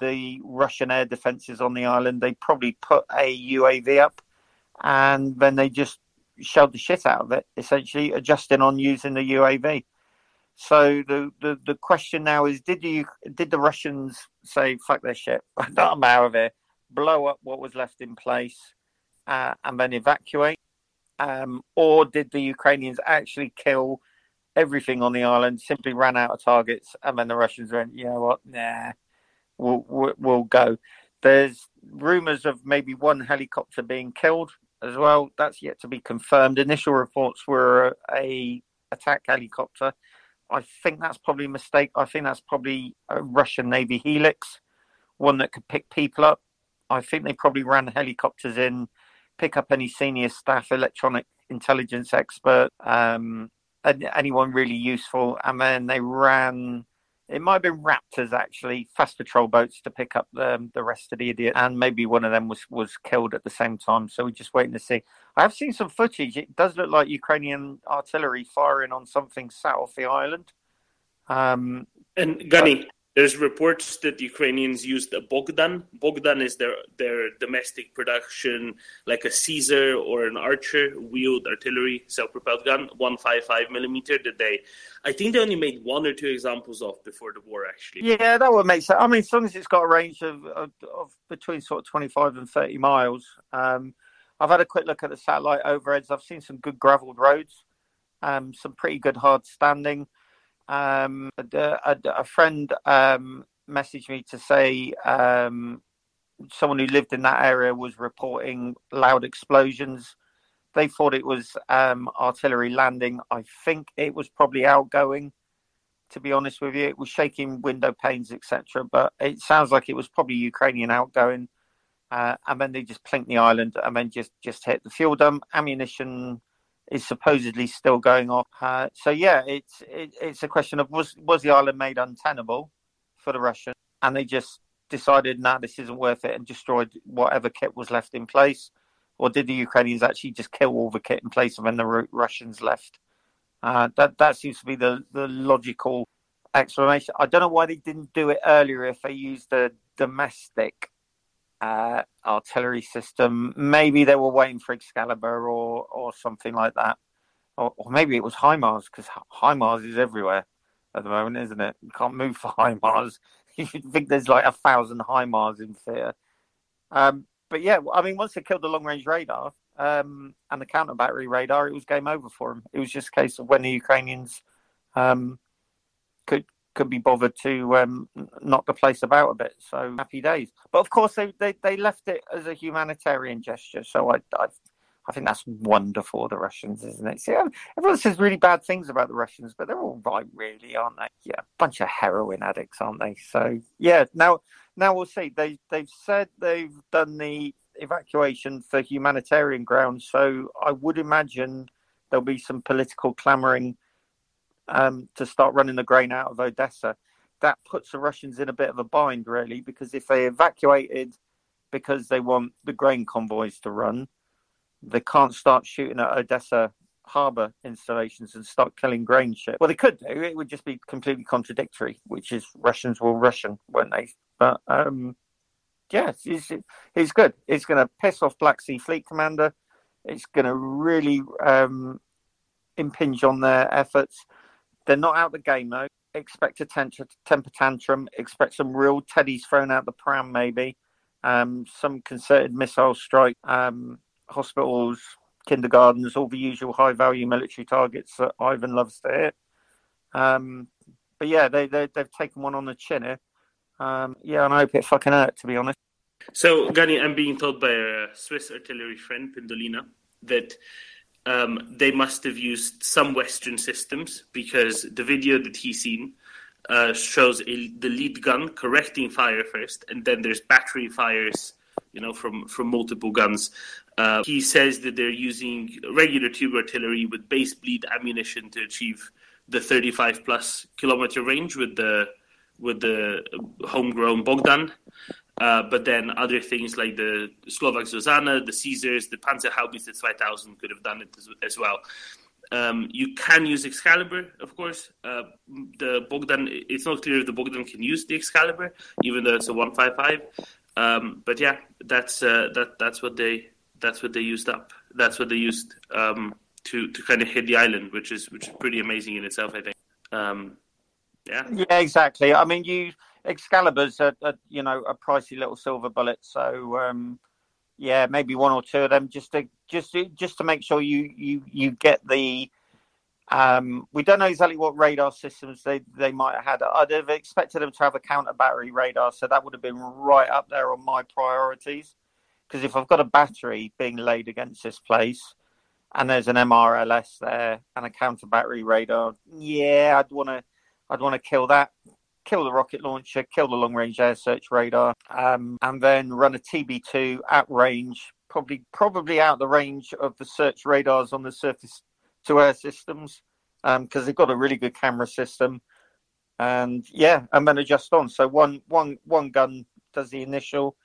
the Russian air defences on the island, they probably put a UAV up, and then they just shelled the shit out of it, essentially adjusting on using the UAV. So the, the, the question now is: Did you did the Russians say "fuck their shit"? I'm out of here. Blow up what was left in place, uh, and then evacuate, um, or did the Ukrainians actually kill everything on the island? Simply ran out of targets, and then the Russians went, "You know what? Nah, we'll, we'll go." There's rumours of maybe one helicopter being killed as well. That's yet to be confirmed. Initial reports were a attack helicopter I think that's probably a mistake. I think that's probably a Russian Navy Helix, one that could pick people up. I think they probably ran helicopters in, pick up any senior staff, electronic intelligence expert, um, anyone really useful, and then they ran it might have been Raptors actually, fast patrol boats to pick up the the rest of the idiot, and maybe one of them was was killed at the same time. So we're just waiting to see. I have seen some footage. It does look like Ukrainian artillery firing on something south of the island. Um, and Gunny, there's reports that Ukrainians used a Bogdan. Bogdan is their their domestic production, like a Caesar or an Archer wheeled artillery self-propelled gun, 155 millimeter. That they, I think they only made one or two examples of before the war. Actually, yeah, that would make sense. I mean, as long as it's got a range of of, of between sort of 25 and 30 miles. Um, I've had a quick look at the satellite overheads. I've seen some good gravelled roads, um, some pretty good hard standing. Um, a, a, a, friend um, messaged me to say um, someone who lived in that area was reporting loud explosions. They thought it was um, artillery landing. I think it was probably outgoing. To be honest with you, it was shaking window panes, etc. But it sounds like it was probably Ukrainian outgoing. Uh, and then they just plinked the island and then just just hit the fuel dump. Ammunition is supposedly still going off. Uh, so yeah, it's it, it's a question of was was the island made untenable for the Russians, and they just decided, nah, this isn't worth it, and destroyed whatever kit was left in place, or did the Ukrainians actually just kill all the kit in place and then the Russians left? Uh, that that seems to be the the logical explanation. I don't know why they didn't do it earlier if they used the domestic uh, artillery system. Maybe they were waiting for Excalibur or or something like that, or, or maybe it was HIMARS because HIMARS is everywhere at the moment, isn't it? You can't move for HIMARS. You think there's like a thousand HIMARS in theatre. Um, but yeah, I mean, once they killed the long range radar um, and the counter battery radar, it was game over for them. It was just a case of when the Ukrainians um, could be bothered to um, knock the place about a bit. So happy days. But of course, they, they, they left it as a humanitarian gesture. So I, I, I think that's wonderful, the Russians, isn't it? See, everyone says really bad things about the Russians, but they're all right, really, aren't they? Yeah, bunch of heroin addicts, aren't they? So yeah, now now we'll see. They they've said they've done the evacuation for humanitarian grounds. So I would imagine there'll be some political clamouring um, to start running the grain out of Odessa. That puts the Russians in a bit of a bind, really, because if they evacuated because they want the grain convoys to run, they can't start shooting at Odessa harbour installations and start killing grain ships. Well, they could do. It would just be completely contradictory, which is Russians will Russian, won't they? But um, yeah, it's, it's good. It's going to piss off Black Sea Fleet Commander. It's going to really um, impinge on their efforts. They're not out the game though. Expect a temper, tantrum. Expect some real teddies thrown out the pram, maybe. Um, some concerted missile strike. Um, hospitals, kindergartens, all the usual high value military targets that Ivan loves to hit. Um, but yeah, they, they have taken one on the chin here. Um, yeah, and I hope it fucking hurt to be honest. So, Gani, I'm being told by a Swiss artillery friend, Pendolina, that um, they must have used some Western systems because the video that he's seen uh, shows a, the lead gun correcting fire first, and then there's battery fires, you know, from from multiple guns. Uh, he says that they're using regular tube artillery with base bleed ammunition to achieve the 35 plus kilometer range with the with the homegrown Bogdan. Uh, but then other things like the Slovak Zuzana, the Caesars, the Panzer Panzerhaubitze 2000 could have done it as, as well. Um, you can use Excalibur, of course. Uh, the Bogdan, it's not clear if the Bogdan can use the Excalibur, even though it's a one five five. Um, but yeah, that's uh, that that's what they that's what they used up. That's what they used um, to to kind of hit the island, which is which is pretty amazing in itself. I think. Um, yeah. Yeah, exactly. I mean, you Excalibur's a, a you know a pricey little silver bullet, so um, yeah, maybe one or two of them just to just to, just to make sure you you you get the. Um, we don't know exactly what radar systems they, they might have had. I'd have expected them to have a counter battery radar, so that would have been right up there on my priorities. Because if I've got a battery being laid against this place, and there's an MRLS there and a counter battery radar, yeah, I'd want to I'd want to kill that kill the rocket launcher, kill the long range air search radar, um, and then run a TB2 at range, probably probably out the range of the search radars on the surface to air systems because um, they've got a really good camera system. And yeah, and then adjust on. So one one one gun does the initial,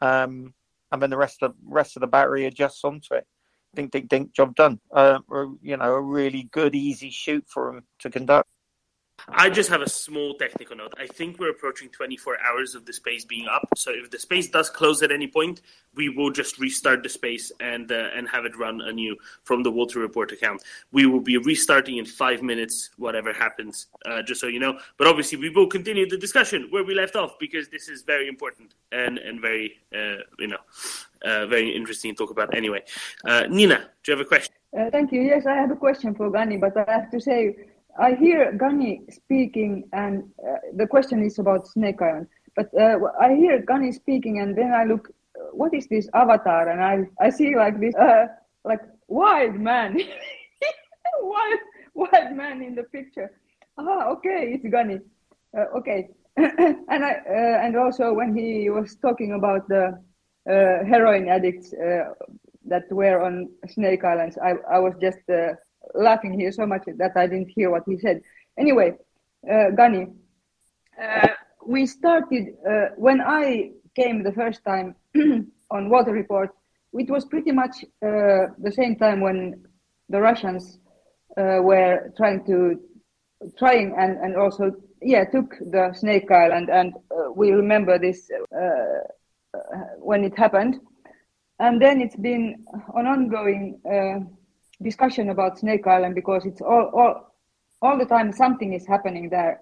um, and then the rest of rest of the battery adjusts onto it. Dink dink dink, job done. Uh, you know, a really good easy shoot for them to conduct. I just have a small technical note. I think we're approaching 24 hours of the space being up. So if the space does close at any point, we will just restart the space and uh, and have it run anew from the Walter Report account. We will be restarting in five minutes, whatever happens, uh, just so you know. But obviously, we will continue the discussion where we left off because this is very important and and very uh, you know uh, very interesting to talk about. Anyway, uh, Nina, do you have a question? Uh, thank you. Yes, I have a question for Gani, but I have to say I hear Gani speaking, and uh, the question is about Snake Island. But uh, I hear Gani speaking, and then I look, uh, what is this avatar? And I, I see like this, uh, like wild man, wild, wild man in the picture. Ah, okay, it's Gani. Uh, okay, and I, uh, and also when he was talking about the heroin addicts that were on Snake Islands, I, I was just laughing here so much that I didn't hear what he said. Anyway, uh, Gani, uh, we started uh, when I came the first time on Water Report. It was pretty much uh, the same time when the Russians uh, were trying to trying and, and also yeah took the Snake Island and uh, we remember this when it happened and then it's been an ongoing discussion about Snake Island because it's all all all the time something is happening there,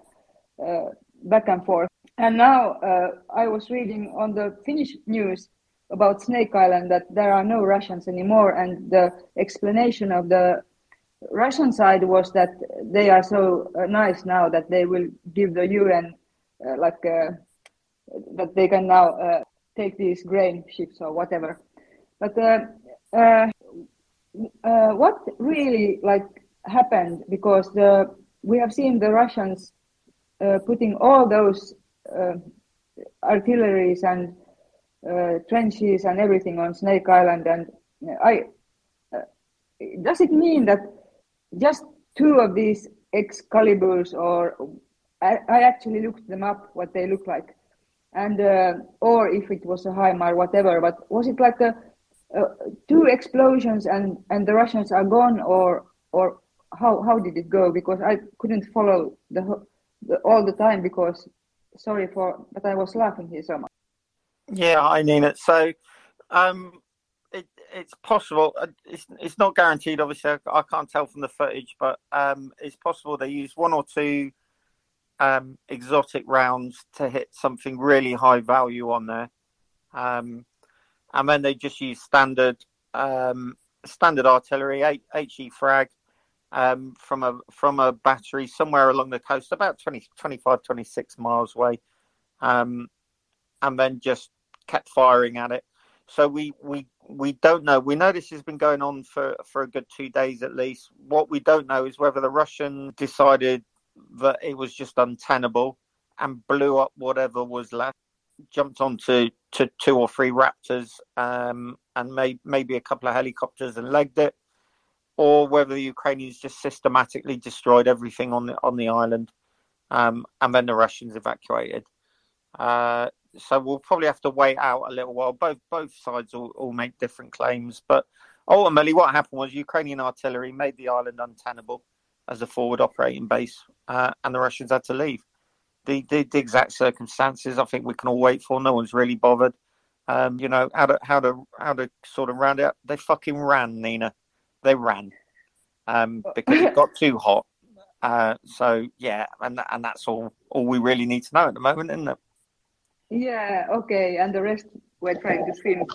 uh, back and forth. And now uh, I was reading on the Finnish news about Snake Island that there are no Russians anymore, and the explanation of the Russian side was that they are so uh, nice now that they will give the UN uh, like uh, that they can now uh, take these grain ships or whatever. But uh, what really like happened because the we have seen the Russians uh, putting all those uh, artilleries and uh, trenches and everything on Snake Island, and I uh, does it mean that just two of these Excaliburs, or I, I actually looked them up what they look like, and uh, or if it was a HIMAR, whatever, but was it like a uh, two explosions and and the Russians are gone, or or how how did it go? Because I couldn't follow the, the all the time because sorry for but I was laughing here so much. Yeah, I mean it. So, um, it, it's possible. Uh, it's it's not guaranteed. Obviously, I, I can't tell from the footage, but um, it's possible they use one or two um, exotic rounds to hit something really high value on there. Um, and then they just use standard um, standard artillery, HE frag um, from a from a battery somewhere along the coast, about 20, 25, 26 miles away, um, and then just kept firing at it. So we we we don't know. We know this has been going on for for a good two days at least. What we don't know is whether the Russian decided that it was just untenable and blew up whatever was left jumped onto to two or three Raptors um, and may, maybe a couple of helicopters and legged it, or whether the Ukrainians just systematically destroyed everything on the on the island, um, and then the Russians evacuated. Uh, so we'll probably have to wait out a little while. Both both sides will, will make different claims, but ultimately, what happened was Ukrainian artillery made the island untenable as a forward operating base, uh, and the Russians had to leave. The, the, the exact circumstances, I think we can all wait for. No one's really bothered. Um, you know how to how to how to sort of round it up. They fucking ran, Nina. They ran um, because it got too hot. Uh, so yeah, and and that's all all we really need to know at the moment, isn't it? Yeah. Okay. And the rest we're trying to swim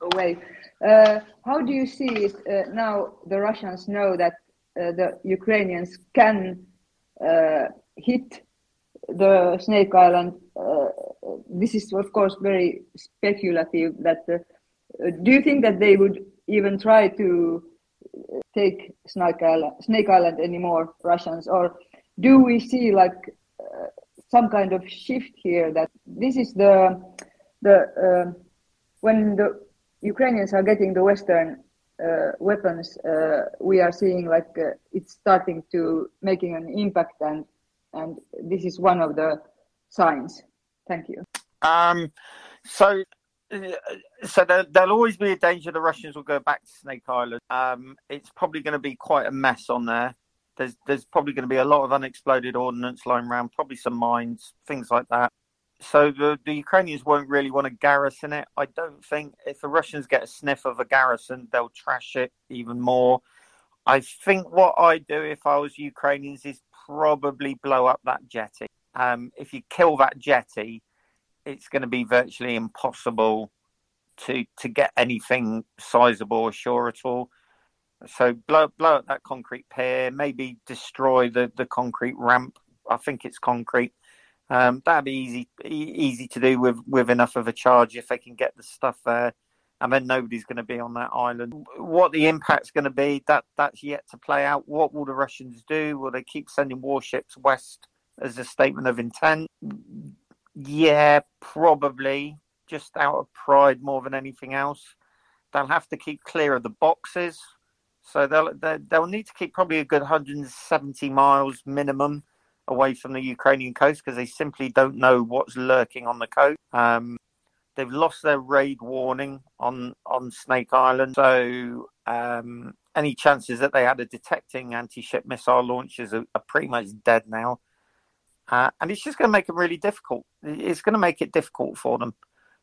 away. Uh, how do you see it uh, now? The Russians know that uh, the Ukrainians can uh, hit the Snake Island. Uh, this is, of course, very speculative. That do you think that they would even try to take Snake Island, Snake Island anymore, Russians, or do we see like uh, some kind of shift here that this is the the uh, when the Ukrainians are getting the Western uh, weapons, uh, we are seeing like uh, it's starting to making an impact, and and this is one of the signs. Thank you. Um, so so there, will always be a danger the Russians will go back to Snake Island. Um, it's probably going to be quite a mess on there. There's there's probably going to be a lot of unexploded ordnance lying around, probably some mines, things like that. So the, the Ukrainians won't really want to garrison it. I don't think if the Russians get a sniff of a garrison, they'll trash it even more. I think what I'd do if I was Ukrainians is probably blow up that jetty. Um, if you kill that jetty, it's going to be virtually impossible to to get anything sizable ashore at all. So blow blow up that concrete pier, maybe destroy the the concrete ramp. I think it's concrete. Um, that'd be easy easy to do with with enough of a charge if they can get the stuff there, and then nobody's going to be on that island. What the impact's going to be, that that's yet to play out. What will the Russians do? Will they keep sending warships west as a statement of intent? Yeah, probably. Just out of pride more than anything else. They'll have to keep clear of the boxes. So they'll they'll need to keep probably a good 170 miles minimum away from the Ukrainian coast because they simply don't know what's lurking on the coast. Um, they've lost their raid warning on on Snake Island, so um, any chances that they had of detecting anti-ship missile launches are, are pretty much dead now. Uh, and it's just going to make them really difficult. It's going to make it difficult for them.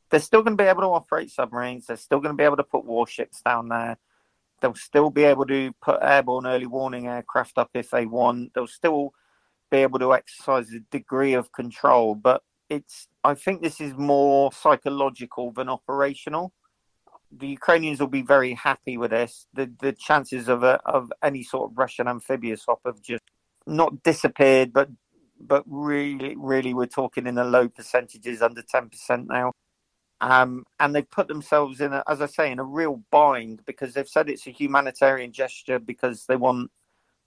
They're still going to be able to operate submarines. They're still going to be able to put warships down there. They'll still be able to put airborne early warning aircraft up if they want. They'll still be able to exercise a degree of control. But it's, I think this is more psychological than operational. The Ukrainians will be very happy with this. The the chances of a, of any sort of Russian amphibious hop have just not disappeared, but but really, really, we're talking in the low percentages, under 10% now. Um, and they've put themselves in, a, as I say, in a real bind because they've said it's a humanitarian gesture because they want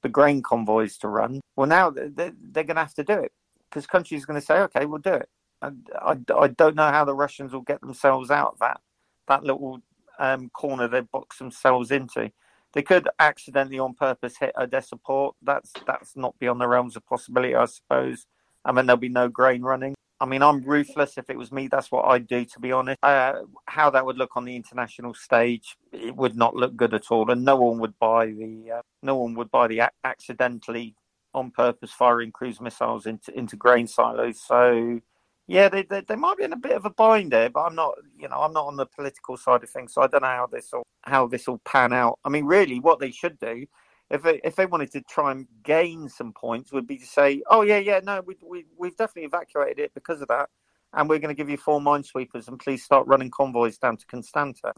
the grain convoys to run. Well, now they're, they're going to have to do it because countries are going to say, okay, we'll do it. And I, I don't know how the Russians will get themselves out of that, that little um, corner they box themselves into. They could accidentally, on purpose, hit Odessa port. That's that's not beyond the realms of possibility, I suppose. I mean, there'll be no grain running. I mean, I'm ruthless. If it was me, that's what I'd do, to be honest. Uh, how that would look on the international stage, it would not look good at all, and no one would buy the uh, no one would buy the accidentally, on purpose, firing cruise missiles into into grain silos. So yeah, they, they, they might be in a bit of a bind there, but I'm not, you know, I'm not on the political side of things, so I don't know how this will how this will pan out. I mean, really, what they should do, if they if they wanted to try and gain some points, would be to say, oh yeah, yeah, no, we we we've definitely evacuated it because of that, and we're going to give you four minesweepers and please start running convoys down to Constanta.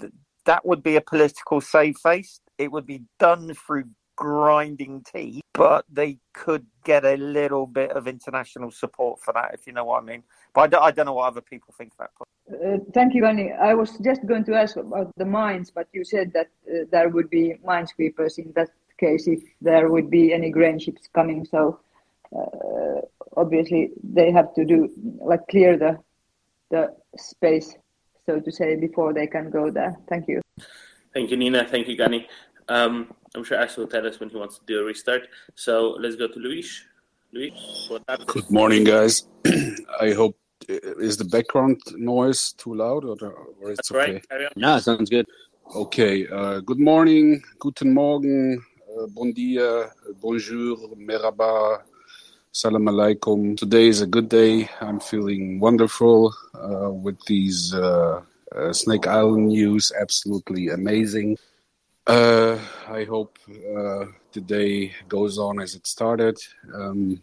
That would be a political save face. It would be done through grinding teeth, but they could get a little bit of international support for that, if you know what I mean. But I don't, I don't know what other people think that. Uh, thank you, Annie. I was just going to ask about the mines, but you said that uh, there would be minesweepers in that case if there would be any grain ships coming. So uh, obviously they have to do like clear the the space, so to say, before they can go there. Thank you. Thank you, Nina. Thank you, Gani. Um, I'm sure Axel will tell us when he wants to do a restart. So let's go to Luis. Luis, Good morning, guys. I hope is the background noise too loud or, or it's That's okay? right. No, sounds good. Okay. Uh, good morning, guten morgen, uh, bon dia, bonjour, merhaba, salam alaikum. Today is a good day. I'm feeling wonderful uh, with these uh, uh, Snake Island news. Absolutely amazing. Uh, I hope the day goes on as it started. Um,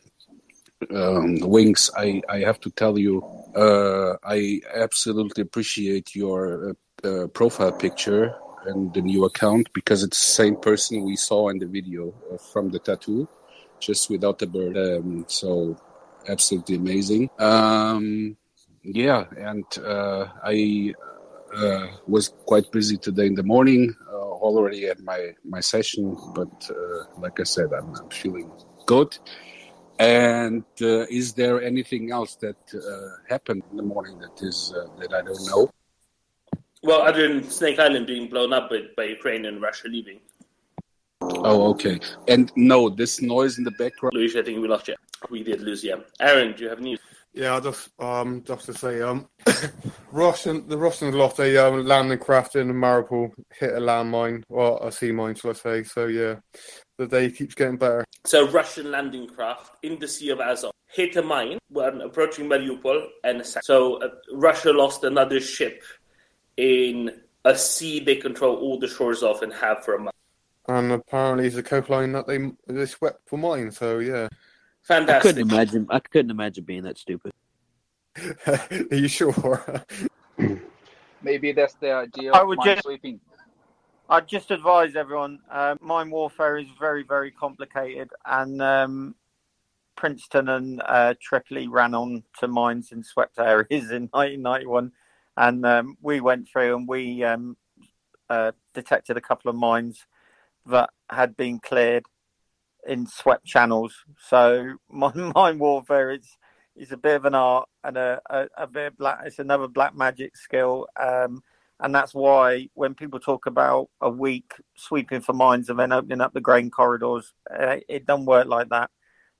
um, Wings, I, I have to tell you, I absolutely appreciate your uh, profile picture and the new account because it's the same person we saw in the video uh, from the tattoo, just without the bird. Um, so absolutely amazing. Um, yeah, and uh, I uh, was quite busy today in the morning, uh, already at my my session. But uh, like I said, I'm, I'm feeling good. And uh, is there anything else that uh, happened in the morning that is uh, that I don't know? Well, other than Snake Island being blown up by, by Ukraine and Russia leaving. Oh, okay. And no, this noise in the background. Luis, I think we lost you. We did lose you. Aaron, do you have news? Yeah, just um, just to say, um, Russian the Russians lost a um, landing craft in Mariupol, hit a landmine or a sea mine, shall I say? So yeah, the day keeps getting better. So Russian landing craft in the Sea of Azov hit a mine when approaching Mariupol, and so uh, Russia lost another ship in a sea they control all the shores of and have for a month. And apparently, it's a coastline that they they swept for mine. So yeah, fantastic. I couldn't imagine. I couldn't imagine being that stupid. Are you sure? Maybe that's the idea of minesweeping. I'd just advise everyone: uh, mine warfare is very, very complicated, and um, Princeton and uh, Tripoli ran on to mines in swept areas in 1991 and um, we went through and we um, uh, detected a couple of mines that had been cleared in swept channels. So mind warfare is is a bit of an art and a, a, a bit black. It's another black magic skill, um, and that's why when people talk about a week sweeping for mines and then opening up the grain corridors, uh, it doesn't work like that.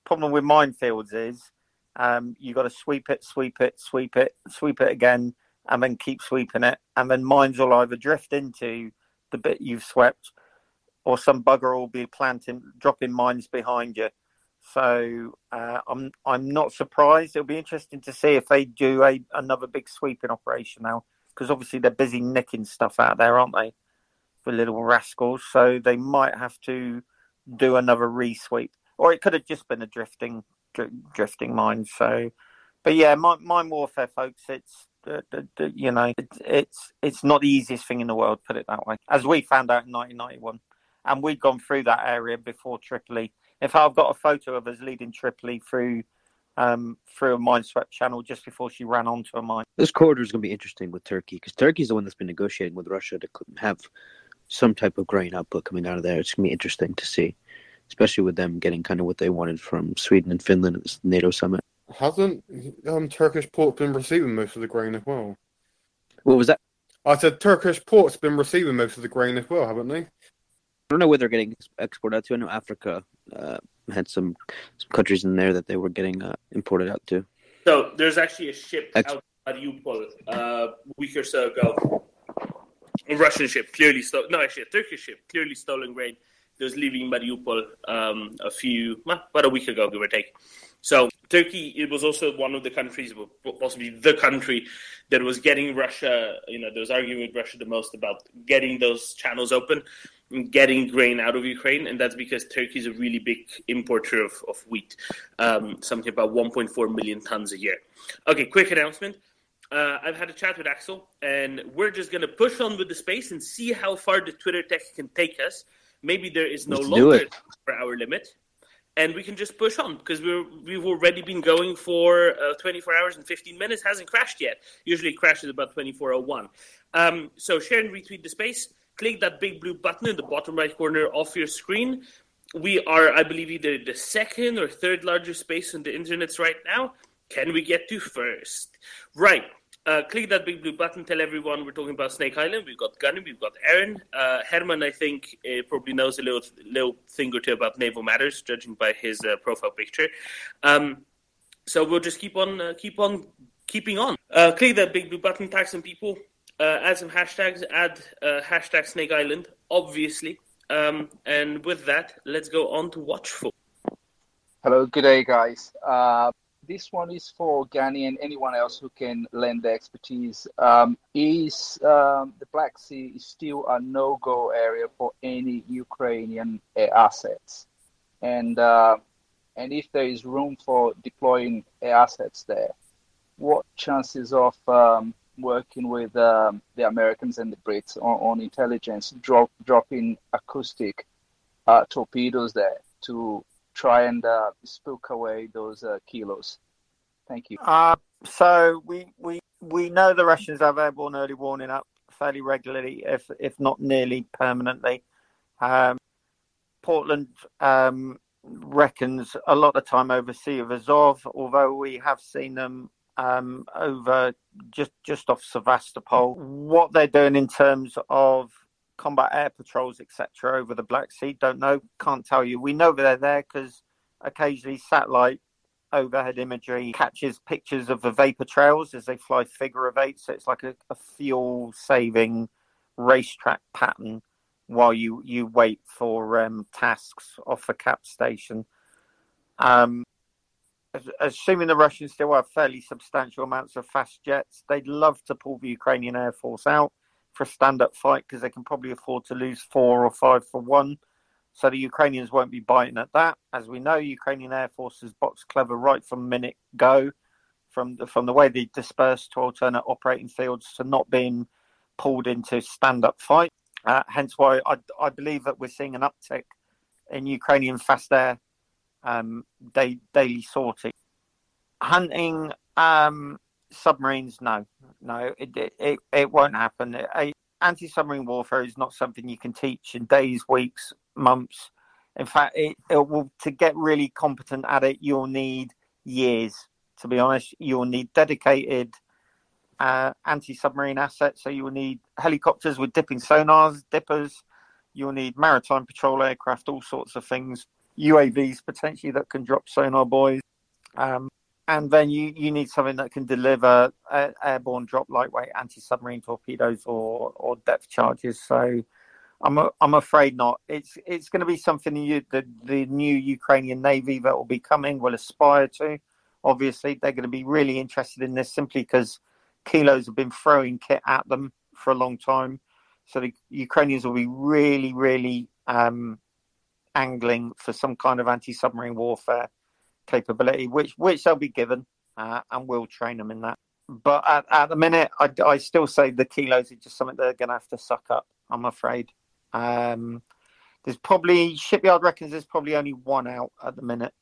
Problem with minefields is um, you got to sweep it, sweep it, sweep it, sweep it again and then keep sweeping it, and then mines will either drift into the bit you've swept, or some bugger will be planting, dropping mines behind you. So uh, I'm I'm not surprised. It'll be interesting to see if they do a another big sweeping operation now, because obviously they're busy nicking stuff out there, aren't they? The little rascals. So they might have to do another re-sweep, or it could have just been a drifting drifting mine. So, but yeah, mine, warfare, folks. It's the, you know, it's it's not the easiest thing in the world, put it that way. As we found out in 1991, and we'd gone through that area before Tripoli. If I've got a photo of us leading Tripoli through um, through a mine swept channel just before she ran onto a mine. This corridor is going to be interesting with Turkey because Turkey's the one that's been negotiating with Russia to have some type of grain output coming out of there. It's going to be interesting to see, especially with them getting kind of what they wanted from Sweden and Finland at this NATO summit. Hasn't um, Turkish port been receiving most of the grain as well? What was that? I said Turkish ports been receiving most of the grain as well, haven't they? I don't know where they're getting exported out to. I know Africa uh, had some some countries in there that they were getting uh, imported out to. So there's actually a ship Ex- out of Mariupol uh, a week or so ago. A Russian ship, clearly stolen. No, actually, a Turkish ship, clearly stolen grain. That was leaving Mariupol um, a few, well, about a week ago, give or take. So Turkey, it was also one of the countries, possibly the country, that was getting Russia. You know, there was arguing with Russia the most about getting those channels open, and getting grain out of Ukraine, and that's because Turkey is a really big importer of, of wheat, um, something about 1.4 million tons a year. Okay, quick announcement. Uh, I've had a chat with Axel, and we're just going to push on with the space and see how far the Twitter tech can take us. Maybe there is no Let's longer for our limit and we can just push on because we're we've already been going for uh, 24 hours and 15 minutes hasn't crashed yet. Usually it crashes about 2401 um, so share and retweet the space. Click that big blue button in the bottom right corner of your screen. We are i believe either the second or third largest space on the internet right now. Can we get to first? Right uh, click that big blue button. Tell everyone we're talking about Snake Island. We've got Gunny, we've got Aaron. Uh, Herman, I think, uh, probably knows a little little thing or two about naval matters, judging by his uh, profile picture. Um, so we'll just keep on uh, keep on keeping on. Uh, click that big blue button. Tag some people. add some hashtags. Add hashtag Snake Island, obviously. Um, and with that, let's go on to Watchful. Hello, good day, guys. Uh, this one is for Gani and anyone else who can lend their expertise. Um, is um, the Black Sea is still a no-go area for any Ukrainian assets? And uh, and if there is room for deploying assets there, what chances of um, working with um, the Americans and the Brits on, on intelligence, drop, dropping acoustic uh, torpedoes there to try and uh, spook away those uh, kilos. Thank you. Uh, so we, we we know the Russians have airborne early warning up fairly regularly, if if not nearly permanently. Um, Portland um, reckons a lot of time over Sea of Azov, although we have seen them um, over just just off Sevastopol. What they're doing in terms of combat air patrols, etc., over the Black Sea, don't know, can't tell you. We know that they're there because occasionally satellite overhead imagery catches pictures of the vapor trails as they fly figure of eight. So it's like a, a fuel saving racetrack pattern while you, you wait for um, tasks off the cap station. Um, assuming the Russians still have fairly substantial amounts of fast jets, they'd love to pull the Ukrainian Air Force out for a stand up fight because they can probably afford to lose four or five for one. So the Ukrainians won't be biting at that. As we know, Ukrainian Air Force has boxed clever right from minute go, from the, from the way they dispersed to alternate operating fields to not being pulled into stand up fight. Uh, hence why I, I believe that we're seeing an uptick in Ukrainian fast air um, day, daily sorties. Hunting um, submarines, no, no, it, it, it won't happen. Anti submarine warfare is not something you can teach in days, weeks, months. In fact, it, it will to get really competent at it, you'll need years. To be honest, you'll need dedicated uh, anti-submarine assets. So you will need helicopters with dipping sonars, dippers. You'll need maritime patrol aircraft, all sorts of things. UAVs potentially that can drop sonar buoys. Um, and then you, you need something that can deliver airborne drop lightweight anti-submarine torpedoes or, or depth charges. So I'm a, I'm afraid not. It's it's going to be something you, the the new Ukrainian navy that will be coming will aspire to. Obviously, they're going to be really interested in this simply because kilos have been throwing kit at them for a long time. So the Ukrainians will be really, really um, angling for some kind of anti-submarine warfare capability, which which they'll be given, uh, and we'll train them in that. But at, at the minute, I, I still say the kilos are just something they're going to have to suck up. I'm afraid. Um, there's probably shipyard reckons there's probably only one out at the minute,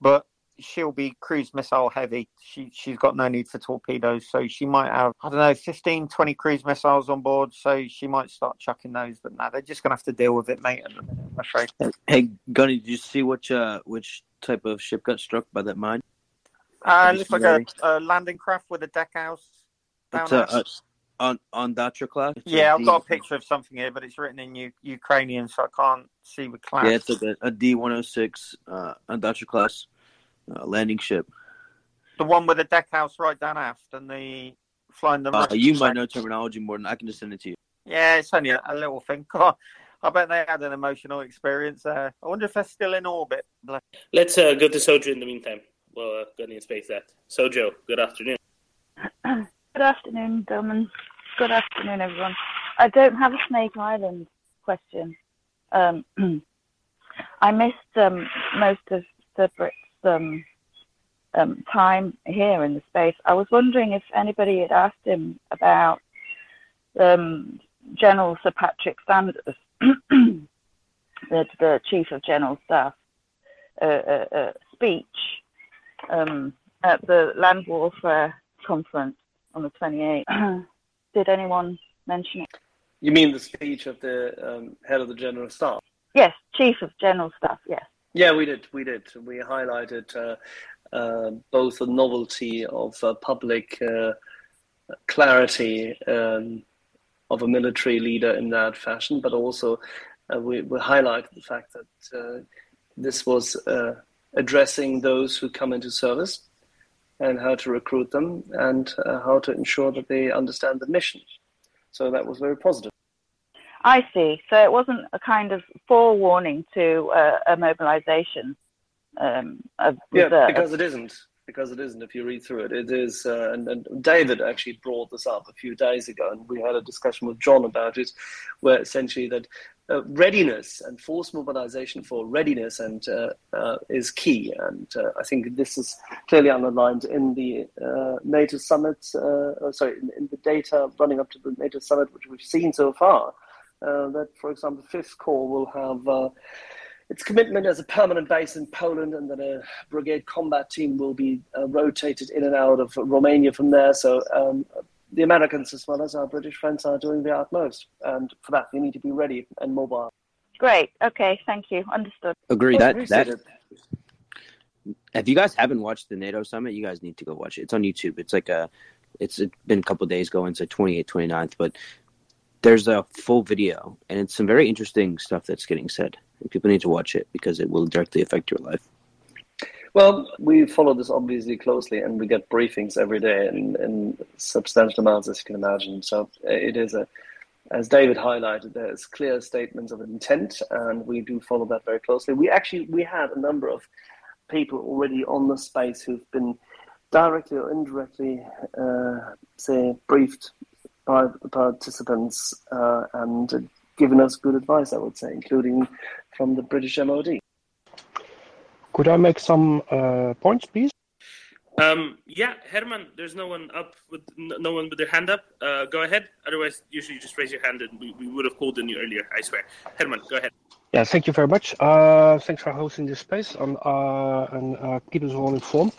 but she'll be cruise missile heavy. She she's got no need for torpedoes, so she might have I don't know 15, 20 cruise missiles on board. So she might start chucking those. But now they're just gonna have to deal with it, mate. I'm afraid. Hey, Gunny, did you see which uh, which type of ship got struck by that mine? Uh, it looks like a, a, landing craft with a deck house. It's a, a, on on Datra class. It's yeah, I've got a picture of something here, but it's written in U- Ukrainian, so I can't see the class. Yeah, it's like a, a D one hundred oh six uh, Ondatra class uh, landing ship. The one with the deck house right down aft and the flying the. Uh, you might know terminology more than I can just send it to you. Yeah, it's only a, a little thing. God, I bet they had an emotional experience there. I wonder if they're still in orbit. Let's uh, go to Sojo in the meantime. Well, uh, going to space that. Sojo, good afternoon. Good afternoon, Delman. Good afternoon, everyone. I don't have a Snake Island question. Um, I missed um, most of the Brits um, um, time here in the space. I was wondering if anybody had asked him about um, General Sir Patrick Sanders, the, the Chief of General Staff, uh, uh, uh, speech um, at the Land Warfare Conference on the 28th. Did anyone mention it? You mean the speech of the um, head of the General Staff? Yes, Chief of General Staff, yes. Yeah, we did. We did. We highlighted uh, uh, both the novelty of uh, public uh, clarity um, of a military leader in that fashion, but also uh, we, we highlighted the fact that uh, this was addressing those who come into service and how to recruit them and how to ensure that they understand the mission. So that was very positive. I see. So it wasn't a kind of forewarning to uh, a mobilization um, of Yeah, reserve. because it isn't. Because it isn't. If you read through it, it is. Uh, and, and David actually brought this up a few days ago, and we had a discussion with John about it, where essentially that uh, readiness and force mobilization for readiness and uh, uh, is key. And uh, I think this is clearly underlined in the uh, NATO summit. Sorry, in, in the data running up to the NATO summit, which we've seen so far. That, for example, Fifth Corps will have its commitment as a permanent base in Poland, and that a brigade combat team will be uh, rotated in and out of Romania from there. So um, the Americans, as well as our British friends, are doing their utmost, and for that, we need to be ready and mobile. Great. Okay. Thank you. Understood. Agree I that that it. if you guys haven't watched the NATO summit, you guys need to go watch it. It's on YouTube. It's like a it's been a couple days going, so 28th, 29th, but there's a full video and it's some very interesting stuff that's getting said. People need to watch it because it will directly affect your life. Well, we follow this obviously closely, and we get briefings every day in, in substantial amounts, as you can imagine. So uh, it is a, as David highlighted, there's clear statements of intent, and we do follow that very closely. We actually we had a number of people already on the space who've been directly or indirectly, uh, say, briefed by the participants uh, and given us good advice, I would say, including from the British MOD. Could I make some uh, points, please? Um, yeah, Herman, there's no one up with no no one with their hand up. Uh, go ahead. Otherwise, usually you just raise your hand and we, we would have called on you earlier. I swear. Herman, go ahead. Yeah, thank you very much. Uh, thanks for hosting this space and, uh, and uh, keep us all informed.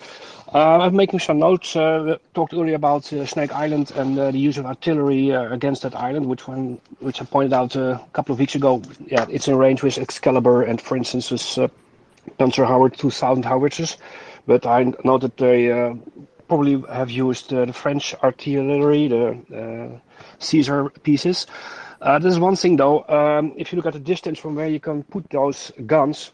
Uh, I'm making some notes. Uh, we talked earlier about uh, Snake Island and the use of artillery against that island, which one, which I pointed out a couple of weeks ago. Yeah, it's in range with Excalibur and, for instance, with Panzer Howard 2000 howitzers. But I know that they probably have used the French artillery, the Caesar pieces. Uh, there's one thing though, um, if you look at the distance from where you can put those guns,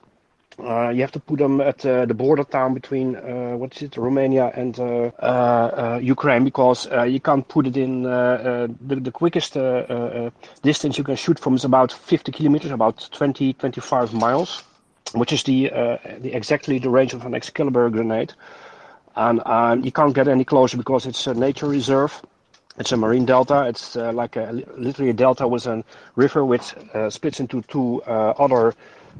uh, you have to put them at uh, the border town between uh, what is it, Romania and uh, uh, uh, Ukraine, because you can't put it in the, the quickest distance you can shoot from is about 50 kilometers, about 20, 25 miles, which is the, the exactly the range of an Excalibur grenade, and you can't get any closer because it's a nature reserve. It's a marine delta. It's uh, like a, literally a delta with a river which uh, splits into two uh, other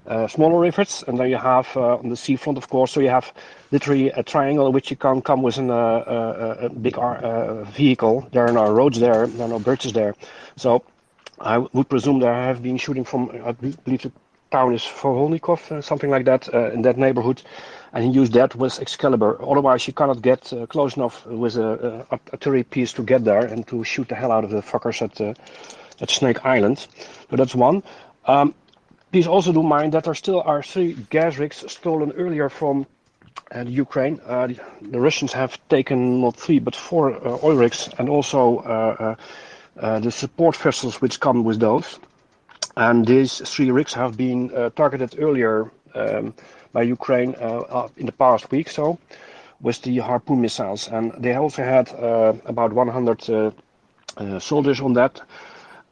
uh, smaller rivers, and then you have uh, on the seafront, of course. So you have literally a triangle which you can't come with an, uh, a big vehicle. There are no roads there. There are no bridges there. So I would presume they have been shooting from. I believe the town is Volnikov, uh, something like that, in that neighborhood, and he used that with Excalibur. Otherwise, you cannot get uh, close enough with a, a artillery piece to get there and to shoot the hell out of the fuckers at uh, at Snake Island. So that's one. Um, please also do mind that there still are three gas rigs stolen earlier from uh, the Ukraine. Uh, the, the Russians have taken not three but four uh, oil rigs and also uh, the support vessels which come with those. And these three rigs have been targeted earlier um, by Ukraine uh, uh, in the past week, so with the Harpoon missiles, and they also had uh, about 100 uh, uh, soldiers on that,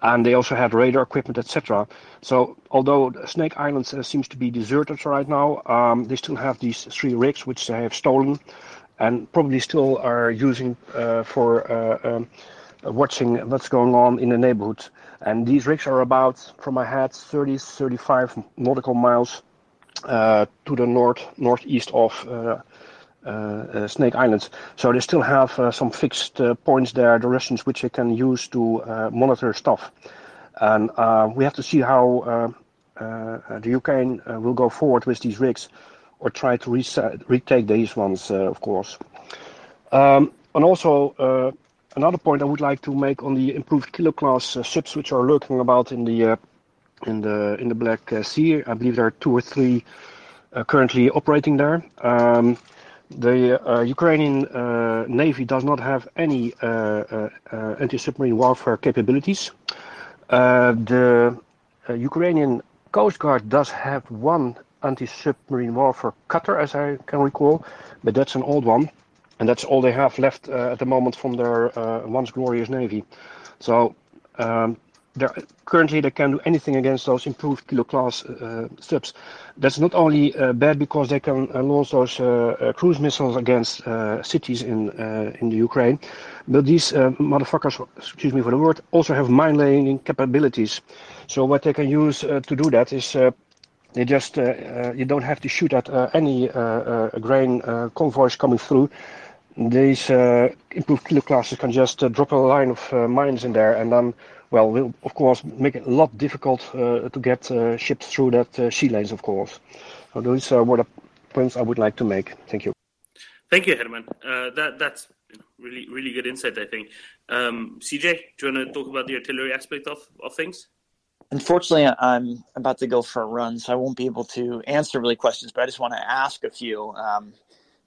and they also had radar equipment, etc. So although Snake Island uh, seems to be deserted right now, um, they still have these three rigs which they have stolen, and probably still are using uh, for. Uh, um, watching what's going on in the neighborhood. And these rigs are about, from my head, 30, 35 nautical miles to the north, northeast of uh, uh, uh, Snake Island. So they still have uh, some fixed uh, points there, the Russians, which they can use to uh, monitor stuff. And uh, we have to see how uh, uh, the Ukraine uh, will go forward with these rigs or try to reset, retake these ones, uh, of course. Um, and also, uh, another point I would like to make on the improved kilo class uh, subs which are lurking about in the uh, in the in the Black uh, Sea. I believe there are two or three uh, currently operating there. Um, the uh, Ukrainian Navy does not have any anti-submarine warfare capabilities. The Ukrainian Coast Guard does have one anti-submarine warfare cutter, as I can recall, but that's an old one, and that's all they have left uh, at the moment from their uh, once glorious navy. So Um, currently, they can do anything against those improved kilo class uh, subs. That's not only uh, bad because they can uh, launch those uh, uh, cruise missiles against uh, cities in in the Ukraine, but these motherfuckers, excuse me for the word, also have mine laying capabilities. So what they can use to do that is they just you don't have to shoot at any grain convoys coming through these uh, improved kilo classes can just uh, drop a line of uh, mines in there and then well will of course make it a lot difficult uh, to get uh, ships through that uh, sea lanes of course so those are what the points i would like to make thank you thank you herman that that's really really good insight i think um, cj do you want to talk about the artillery aspect of, of things Unfortunately, I'm about to go for a run, so I won't be able to answer really questions. But I just want to ask a few. Um,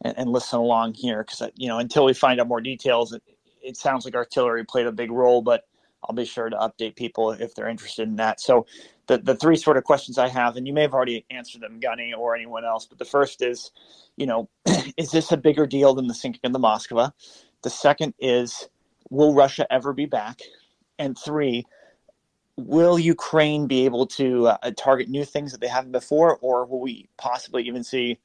and, and listen along here because you know until we find out more details, it, it sounds like artillery played a big role, but I'll be sure to update people if they're interested in that. So the, the three sort of questions I have, and you may have already answered them, Gunny or anyone else, but the first is, you know, is this a bigger deal than the sinking of the Moskva? The second is, will Russia ever be back? And three, will Ukraine be able to uh, target new things that they haven't before, or will we possibly even see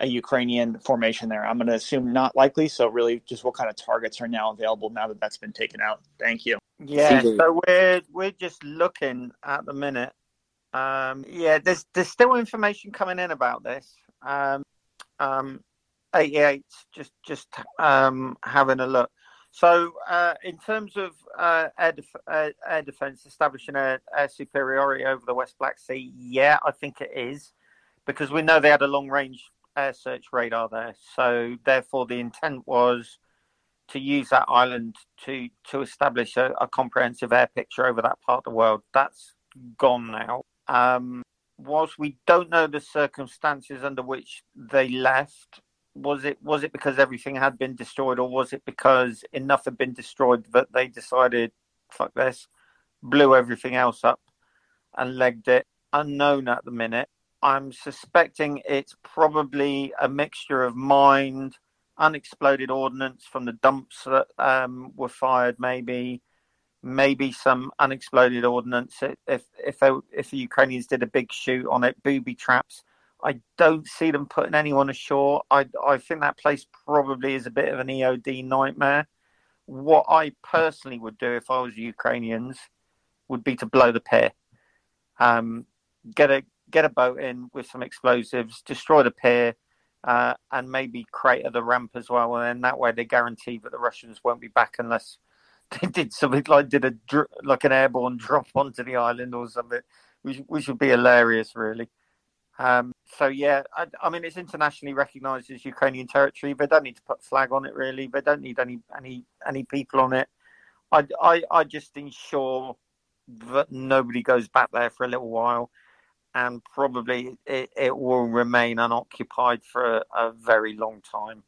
a Ukrainian formation there. I'm going to assume not likely. So really, just what kind of targets are now available now that that's been taken out? Thank you. Yeah, so we're we're just looking at the minute. Um, yeah, there's there's still information coming in about this. Um, um, 88, just just um, having a look. So, uh, in terms of uh, air, def- uh, air defense, establishing air, air superiority over the West Black Sea, yeah, I think it is, because we know they had a long range air search radar there. So therefore, the intent was to use that island to to establish a, a comprehensive air picture over that part of the world. That's gone now. Um, whilst we don't know the circumstances under which they left, was it was it because everything had been destroyed, or was it because enough had been destroyed that they decided, fuck this, blew everything else up, and legged it? Unknown at the minute. I'm suspecting it's probably a mixture of mined, unexploded ordnance from the dumps that um, were fired, maybe, maybe some unexploded ordnance. If if they, if the Ukrainians did a big shoot on it, booby traps. I don't see them putting anyone ashore. I I think that place probably is a bit of an EOD nightmare. What I personally would do if I was Ukrainians would be to blow the pier. Um, get a get a boat in with some explosives, destroy the pier, uh, and maybe crater the ramp as well. And then that way they guarantee that the Russians won't be back unless they did something like did a like an airborne drop onto the island or something, which which would be hilarious, really. Um, so yeah, I, I, mean it's internationally recognised as Ukrainian territory. They don't need to put flag on it, really. They don't need any any any people on it. I I, I just ensure that nobody goes back there for a little while and probably it, it will remain unoccupied for a, a very long time.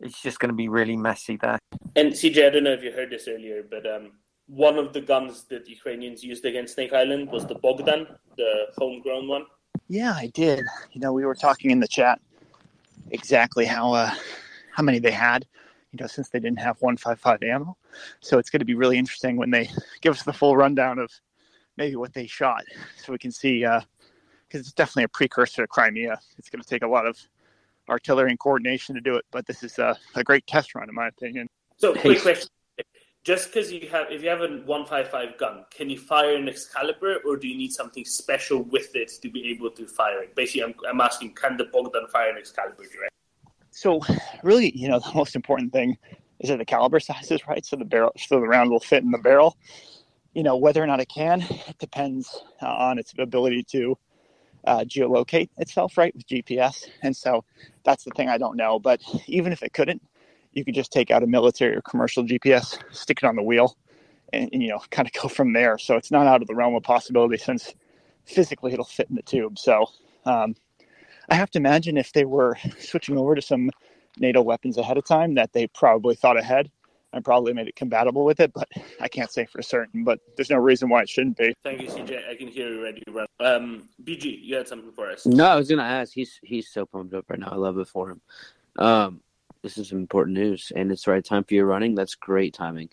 It's just going to be really messy there. And CJ, I don't know if you heard this earlier, but um, one of the guns that Ukrainians used against Snake Island was the Bogdan, the homegrown one. Yeah, I did. You know, we were talking in the chat exactly how uh, how many they had. You know, since they didn't have 155 ammo, so it's going to be really interesting when they give us the full rundown of maybe what they shot, so we can see uh, because it's definitely a precursor to Crimea. It's going to take a lot of artillery and coordination to do it, but this is a, a great test run, in my opinion. So, quick question: Just because you have, if you have a 155 gun, can you fire an Excalibur, or do you need something special with it to be able to fire it? Basically, I'm, I'm asking, can the Bogdan fire an Excalibur direct? So, really, you know, the most important thing is that the caliber size is right, so the barrel, so the round will fit in the barrel. You know, whether or not it can, it depends on its ability to uh, geolocate itself right with GPS. And so that's the thing I don't know. But even if it couldn't, you could just take out a military or commercial GPS, stick it on the wheel, and, and, you know kind of go from there. So it's not out of the realm of possibility since physically it'll fit in the tube. So um, I have to imagine if they were switching over to some NATO weapons ahead of time, that they probably thought ahead and probably made it compatible with it, but I can't say for certain. But there's no reason why it shouldn't be. Thank you, CJ. I can hear you ready. Um, BG, you had something for us? No, I was gonna ask. He's he's so pumped up right now. I love it for him. Um, this is important news, and it's the right time for you running. That's great timing.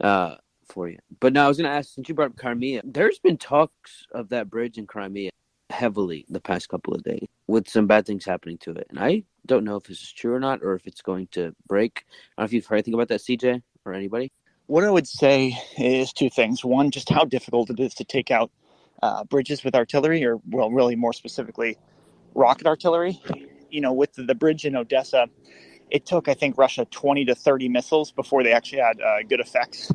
Uh, for you. But now I was going to ask, since you brought up Crimea, there's been talks of that bridge in Crimea heavily the past couple of days with some bad things happening to it. And I don't know if this is true or not, or if it's going to break. I don't know if you've heard anything about that, CJ, or anybody. What I would say is two things. One, just how difficult it is to take out uh, bridges with artillery, or, well, really more specifically, rocket artillery. You know, with the, bridge in Odessa, it took, I think, Russia 20 to 30 missiles before they actually had uh, good effects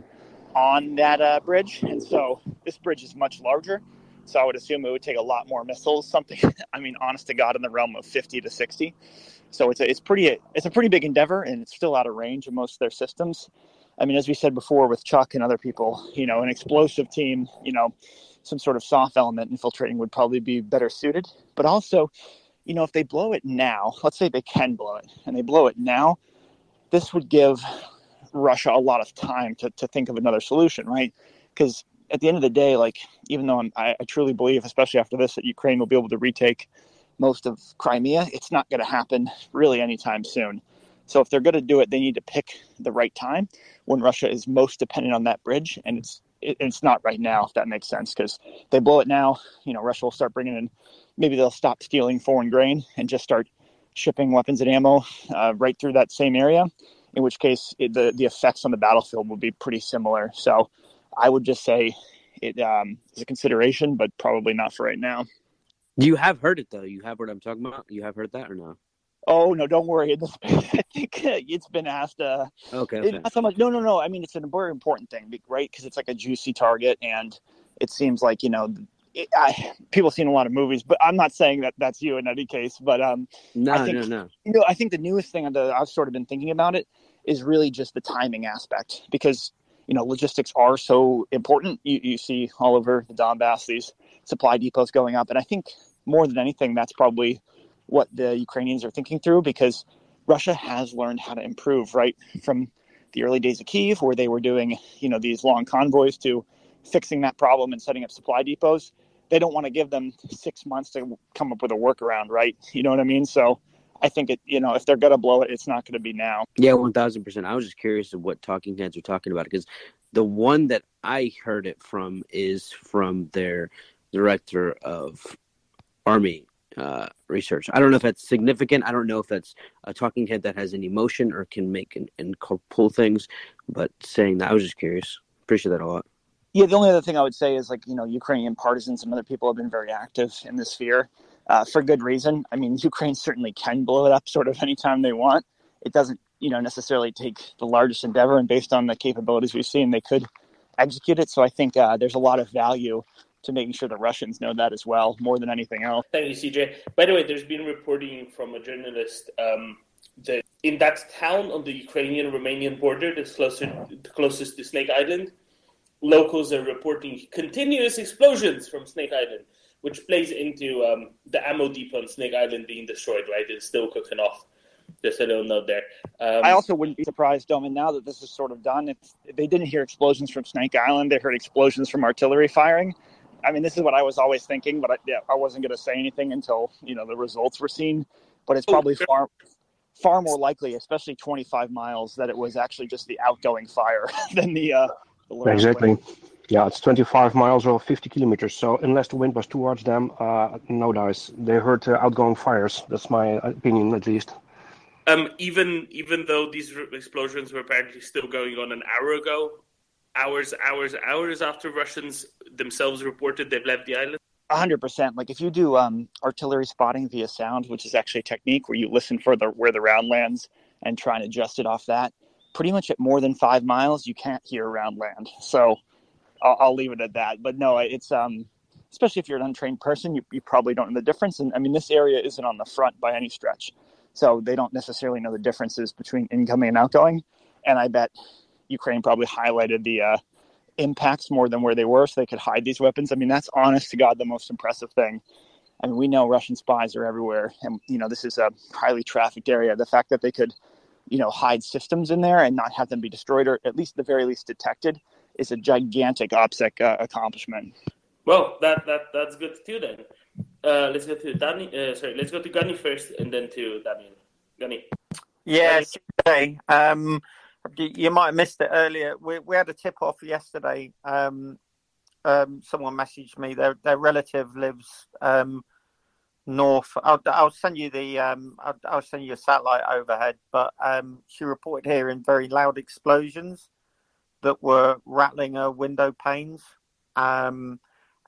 on that uh, bridge. And so this bridge is much larger. So I would assume it would take a lot more missiles, something, I mean, honest to God, in the realm of 50 to 60. So it's a, it's pretty, it's a pretty big endeavor and it's still out of range of most of their systems. I mean, as we said before with Chuck and other people, you know, an explosive team, you know, some sort of soft element infiltrating would probably be better suited. But also, you know, if they blow it now, let's say they can blow it and they blow it now, this would give Russia a lot of time to, to think of another solution, right? Because at the end of the day, like, even though I'm, I, I truly believe, especially after this, that Ukraine will be able to retake most of Crimea, it's not going to happen really anytime soon. So if they're going to do it, they need to pick the right time when Russia is most dependent on that bridge, and it's it, it's not right now. If that makes sense, because they blow it now, you know, Russia will start bringing in. Maybe they'll stop stealing foreign grain and just start shipping weapons and ammo uh, right through that same area. In which case, it, the the effects on the battlefield will be pretty similar. So, I would just say it um, is a consideration, but probably not for right now. You have heard it though. You have what I'm talking about. You have heard that or no? Oh no, don't worry. I think it's been asked. Uh, okay, okay. Not so much. No, no, no. I mean, it's a very important thing, right? Because it's like a juicy target, and it seems like you know, it, I, people have seen a lot of movies, but I'm not saying that that's you in any case. But um, no, I think, no, no. You know, I think the newest thing that I've sort of been thinking about it is really just the timing aspect because you know logistics are so important. You, you see all over the Donbass these supply depots going up, and I think more than anything, that's probably what the Ukrainians are thinking through because Russia has learned how to improve, right? From the early days of Kiev, where they were doing, you know, these long convoys to fixing that problem and setting up supply depots. They don't want to give them six months to come up with a workaround, right? You know what I mean? So I think it, you know, if they're going to blow it, it's not going to be now. Yeah, 1000%. I was just curious of what talking heads are talking about because the one that I heard it from is from their director of army uh, research. I don't know if that's significant. I don't know if that's a talking head that has an emotion or can make and, and pull things. But saying that, I was just curious. Appreciate that a lot. Yeah, the only other thing I would say is like you know Ukrainian partisans and other people have been very active in this sphere uh, for good reason. I mean, Ukraine certainly can blow it up sort of anytime they want. It doesn't you know necessarily take the largest endeavor, and based on the capabilities we've seen, they could execute it. So I think uh, there's a lot of value to making sure the Russians know that as well, more than anything else. Thank you, CJ. By the way, there's been reporting from a journalist um, that in that town on the Ukrainian-Romanian border, that's closer, closest to Snake Island, locals are reporting continuous explosions from Snake Island, which plays into um, the ammo depot on Snake Island being destroyed. Right, it's still cooking off. Just a little note there. Um, I also wouldn't be surprised, Doman, now that this is sort of done. If they didn't hear explosions from Snake Island, they heard explosions from artillery firing. I mean, this is what I was always thinking, but I, yeah, I wasn't going to say anything until you know the results were seen. But it's Oh, probably far, far more likely, especially 25 miles, that it was actually just the outgoing fire than the. Uh, the little- Exactly. Yeah, it's 25 miles or 50 kilometers. So unless the wind was towards them, uh, no dice. They heard uh, outgoing fires. That's my opinion, at least. Um, even even though these explosions were apparently still going on an hour ago, hours, hours, hours after Russians themselves reported they've left the island. A hundred percent. Like if you do um, artillery spotting via sound, which is actually a technique where you listen for the where the round lands and try and adjust it off that, pretty much at more than five miles, you can't hear a round land. So I'll, I'll leave it at that. But no, it's um, especially if you're an untrained person, you, you probably don't know the difference. And I mean, this area isn't on the front by any stretch, so they don't necessarily know the differences between incoming and outgoing. And I bet Ukraine probably highlighted the uh, impacts more than where they were, so they could hide these weapons. I mean, that's honest to God the most impressive thing. I mean, we know Russian spies are everywhere, and you know this is a highly trafficked area. The fact that they could, you know, hide systems in there and not have them be destroyed, or at least at the very least detected, is a gigantic OPSEC uh, accomplishment. Well, that that that's good too. Then uh, let's go to Danny. Uh, sorry, let's go to Gunny first, and then to Daniel. Gunny. Yes. CJ. Um, You might have missed it earlier. We we had a tip off yesterday. Um, um, someone messaged me. Their their relative lives um, north. I'll, I'll send you the um, I'll, I'll send you a satellite overhead. But um, she reported hearing very loud explosions that were rattling her window panes, um,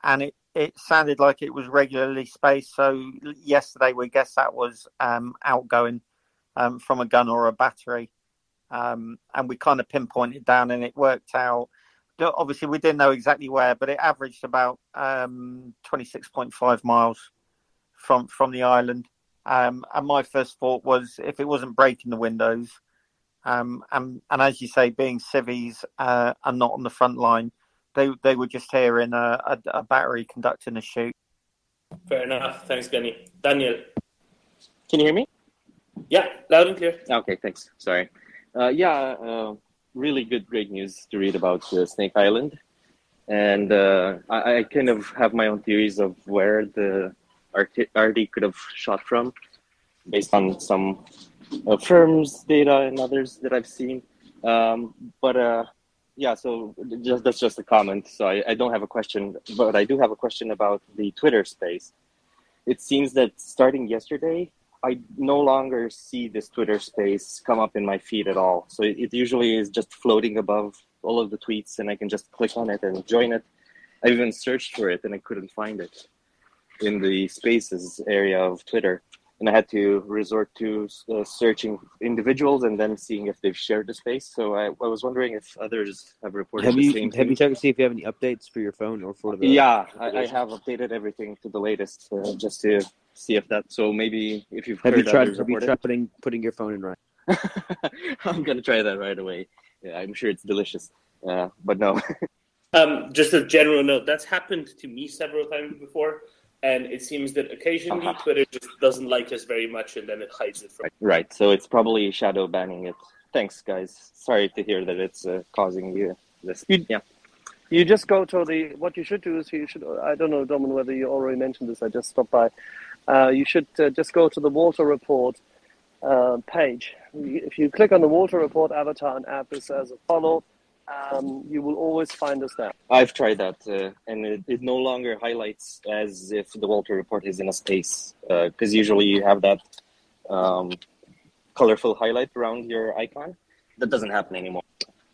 and it it sounded like it was regularly spaced. So yesterday we guess that was um, outgoing um, from a gun or a battery, um, and we kind of pinpointed down, and it worked out. Obviously, we didn't know exactly where, but it averaged about um, 26.5 miles from from the island. Um, and my first thought was if it wasn't breaking the windows, um, and and as you say, being civvies uh, and not on the front line, they they were just hearing a, a, a battery conducting a shoot. Fair enough. Thanks, Benny. Daniel. Can you hear me? Yeah, loud and clear. Okay, thanks. Sorry. Uh, yeah, uh, really good, great news to read about uh, Snake Island, and uh, I, I, kind of have my own theories of where the arty could have shot from, based on some uh, FIRMS data and others that I've seen. Um, but uh, yeah, so just that's just a comment. So I, I don't have a question, but I do have a question about the Twitter space. It seems that starting yesterday, I no longer see this Twitter space come up in my feed at all. So it, it, usually is just floating above all of the tweets, and I can just click on it and join it. I even searched for it and I couldn't find it in the spaces area of Twitter and I had to resort to uh, searching individuals and then seeing if they've shared the space. So I, I was wondering if others have reported have the you, same. Have you checked to see if you have any updates for your phone or for the? Yeah, I, I have updated everything to the latest uh, just to see if that. So maybe if you've have heard you tried, have you tried putting putting your phone in right. I'm gonna try that right away. Yeah, I'm sure it's delicious. Uh, but no. um, just a general note. That's happened to me several times before and it seems that occasionally Uh-huh. Twitter just doesn't like us very much, and then it hides it from. Right. So it's probably shadow banning it. Thanks, guys. Sorry to hear that it's uh, causing you this. You- yeah. You just go to the. What you should do is you should. I don't know, Domin, whether you already mentioned this. I just stopped by. Uh, you should uh, just go to the Walter Report uh, page. If you click on the Walter Report avatar and add this as a follow, um, you will always find us there. I've tried that, uh, and it, it no longer highlights as if the Walter report is in a space, because usually you have that um, colorful highlight around your icon. That doesn't happen anymore.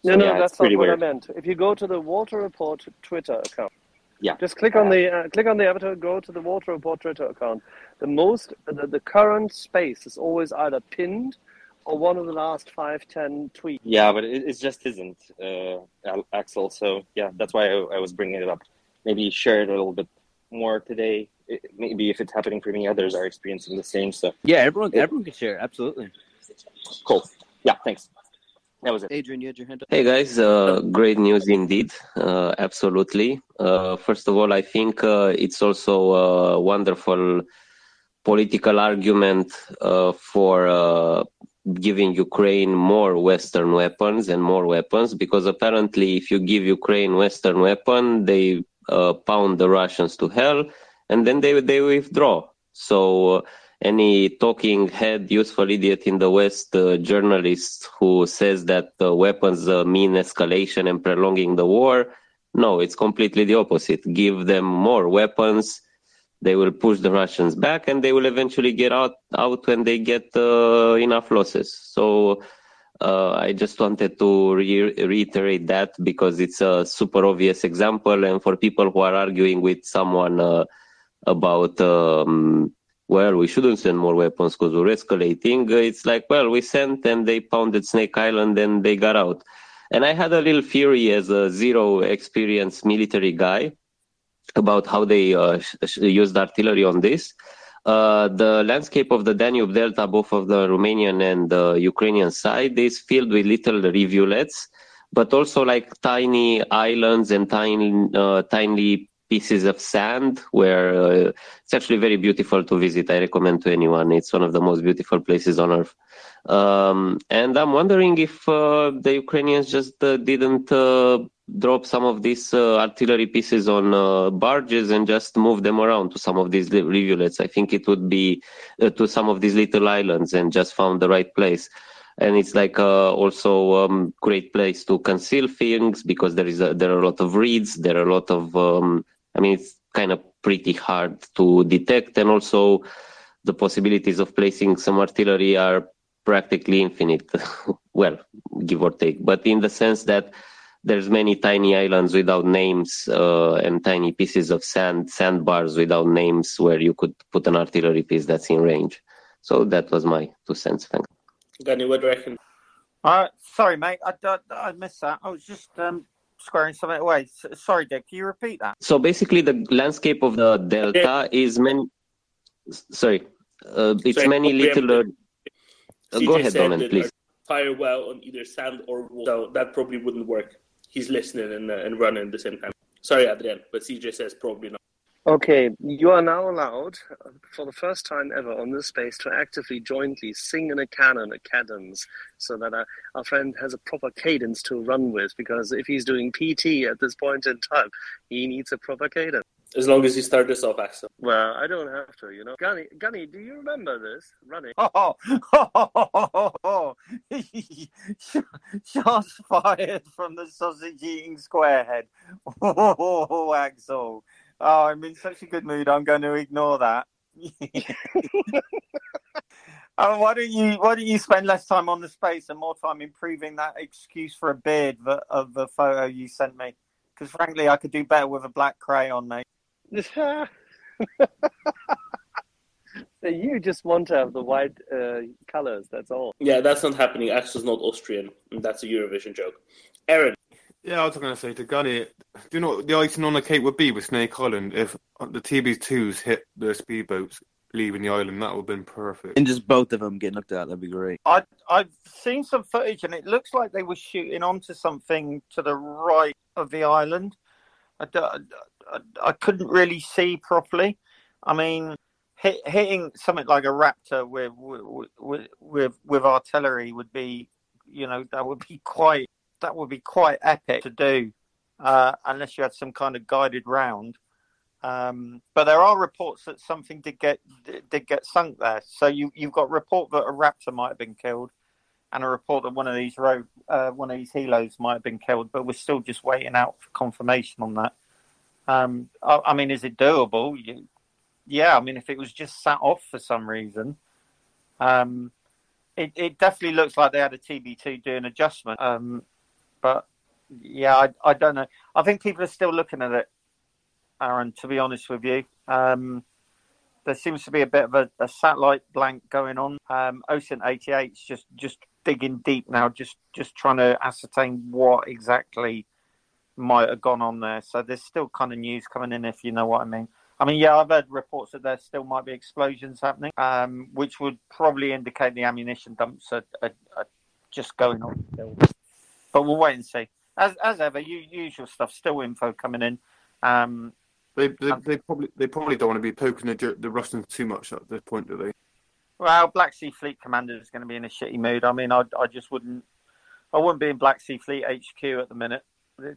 No, So, no, yeah, that's not what weird. I meant. If you go to the Walter Report Twitter account, Yeah. just click on the uh, click on the avatar, go to the Walter Report Twitter account. The most the, the current space is always either pinned or one of the last five ten tweets. Yeah, but it, it just isn't, uh, Axel. So yeah, that's why I, I was bringing it up. Maybe share it a little bit more today. It, maybe if it's happening for me, others are experiencing the same stuff. Yeah, everyone everyone can share. Absolutely. Cool. Yeah, thanks. That was it. Adrian, you had your hand up. Hey guys, uh, great news indeed. Uh, absolutely. Uh, first of all, I think uh, it's also a wonderful political argument uh, for uh, giving Ukraine more Western weapons and more weapons because apparently, if you give Ukraine Western weapon, they uh, pound the Russians to hell and then they they withdraw. So. Uh, any talking head, useful idiot in the West uh, journalist who says that weapons uh, mean escalation and prolonging the war. No, it's completely the opposite. Give them more weapons. They will push the Russians back and they will eventually get out, out when they get uh, enough losses. So uh, I just wanted to re- reiterate that because it's a super obvious example. And for people who are arguing with someone uh, about, um, well, we shouldn't send more weapons because we're escalating. It's like, well, we sent and they pounded Snake Island and they got out. And I had a little theory as a zero experience military guy about how they uh, used artillery on this. Uh, the landscape of the Danube Delta, both of the Romanian and the Ukrainian side, is filled with little rivulets, but also like tiny islands and tiny, uh, tiny pieces of sand where uh, it's actually very beautiful to visit. I recommend to anyone. It's one of the most beautiful places on earth. Um, and I'm wondering if uh, the Ukrainians just uh, didn't uh, drop some of these uh, artillery pieces on uh, barges and just move them around to some of these rivulets. I think it would be to some of these little islands and just found the right place. and it's like also um, great place to conceal things because there is a, there are a lot of reeds, there are a lot of um, I mean it's kind of pretty hard to detect, and also the possibilities of placing some artillery are practically infinite. well, give or take, but in the sense that there's many tiny islands without names uh, and tiny pieces of sand, sandbars without names where you could put an artillery piece that's in range. So that was my two cents. Thanks. Danny, what do you reckon? Uh, sorry, mate. I, I, I missed that. I was just um, squaring something away. S- sorry, Dick. Can you repeat that? So basically, the landscape of the delta is many. Sorry, uh, it's Sorry, many little. Uh, CJ go ahead, said Domen, please. Fire well on either sand or wall. So that probably wouldn't work. He's listening and, uh, and running at the same time. Sorry, Adrian, but CJ says probably not. Okay, you are now allowed, uh, for the first time ever on this space, to actively jointly sing in a canon, a cadence, so that our, our friend has a proper cadence to run with. Because if he's doing PT at this point in time, he needs a proper cadence. As long as you start this off, Axel. Well, I don't have to, you know. Gunny, Gunny, do you remember this running? Oh, shots fired from the sausage eating squarehead. Oh, Axel. Oh, I'm in such a good mood. I'm going to ignore that. oh, why don't you Why don't you spend less time on the space and more time improving that excuse for a beard that, of the photo you sent me? Because frankly, I could do better with a black crayon, mate. so you just want to have the white uh, colors, that's all. Yeah, that's not happening. Axel's not Austrian. and That's a Eurovision joke. Aaron. Yeah, I was going to say to Gunny, do you know what the icing on the cake would be with Snake Island if the TB2s hit the speedboats leaving the island? That would have been perfect. And just both of them getting looked at, that'd be great. I I've seen some footage and it looks like they were shooting onto something to the right of the island. I, d- I, I couldn't really see properly. I mean, hit, hitting something like a Raptor with with with with artillery would be, you know, that would be quite that would be quite epic to do, uh, unless you had some kind of guided round. Um, but there are reports that something did get did get sunk there. So you you've got report that a raptor might have been killed, and a report that one of these uh, one of these helos might have been killed. But we're still just waiting out for confirmation on that. Um, I, I mean, is it doable? You, yeah, I mean, if it was just sat off for some reason, um, it, it definitely looks like they had a TB2 do an adjustment. Um, but yeah, I, I don't know. I think people are still looking at it, Aaron. To be honest with you, um, there seems to be a bit of a, a satellite blank going on. Um, OSINT 88 is just just digging deep now, just just trying to ascertain what exactly might have gone on there. So there's still kind of news coming in, if you know what I mean. I mean, yeah, I've heard reports that there still might be explosions happening, um, which would probably indicate the ammunition dumps are, are, are just going on. Still. But we'll wait and see. As as ever, you, usual stuff. Still info coming in. Um, They, they, they probably they probably don't want to be poking the, the Russians too much at this point, do they? well, Black Sea Fleet Commander is going to be in a shitty mood. I mean, I I just wouldn't. I wouldn't be in Black Sea Fleet HQ at the minute.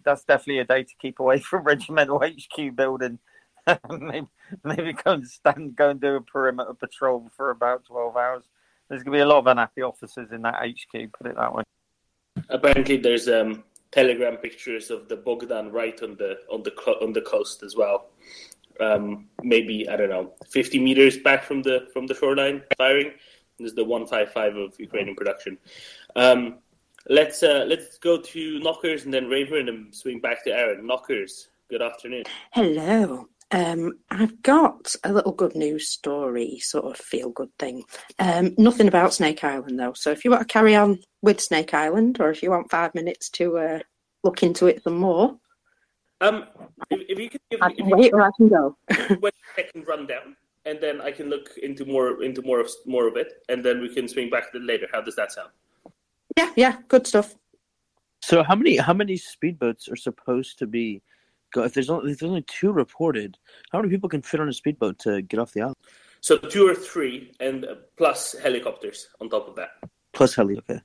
That's definitely a day to keep away from regimental HQ building. maybe, maybe go and stand, go and do a perimeter patrol for about twelve hours. There's going to be a lot of unhappy officers in that HQ. Put it that way. Apparently, there's um, telegram pictures of the Bogdan right on the on the on the coast as well. Um, maybe I don't know, 50 meters back from the from the shoreline, firing. This is the 155 of Ukrainian production. Um, let's uh, let's go to knockers and then Raver and then swing back to Aaron. Knockers. Good afternoon. Hello. Um, I've got a little good news story, sort of feel good thing. Um, nothing about Snake Island though. So if you want to carry on with Snake Island, or if you want five minutes to uh, look into it some more, Um, if, if you could give I me can if you wait or I can go. could wait a second rundown, and then I can look into more into more of more of it, and then we can swing back to it later. How does that sound? Yeah, yeah, good stuff. So how many how many speedboats are supposed to be? Go, if there's only if there's only two reported, how many people can fit on a speedboat to get off the island? So two or three, and uh, plus helicopters on top of that. Plus heli, okay.